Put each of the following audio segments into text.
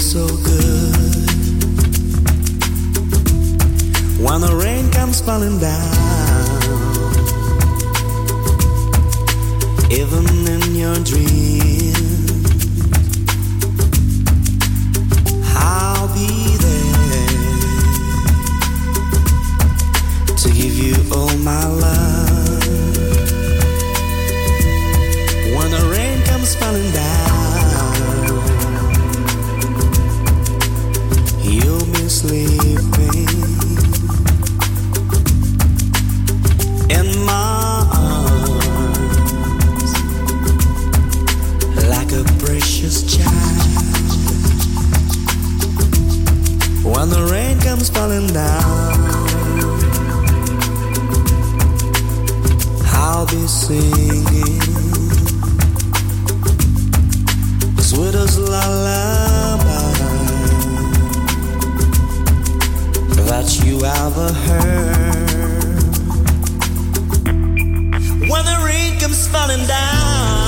So good. When the rain comes falling down, even in your dreams. I'll be there to give you all my love. When the rain comes falling down, sleeping in my arms like a precious child. When the rain comes falling down, I'll be singing the sweetest lullaby that you ever heard. When the rain comes falling down.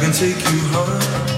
Yourself be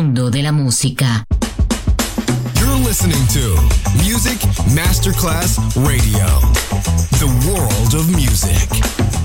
Mundo de la música. You're listening to Music Masterclass Radio. The world of music.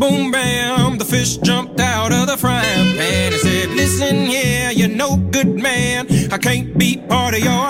boom, bam, the fish jumped out of the frying pan He said, Listen, yeah, you're no good man. I can't be part of your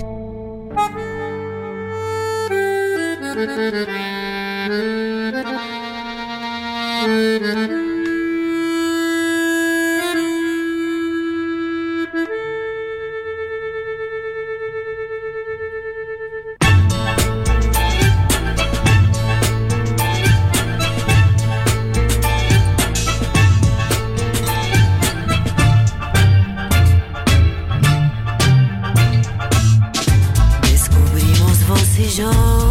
zo.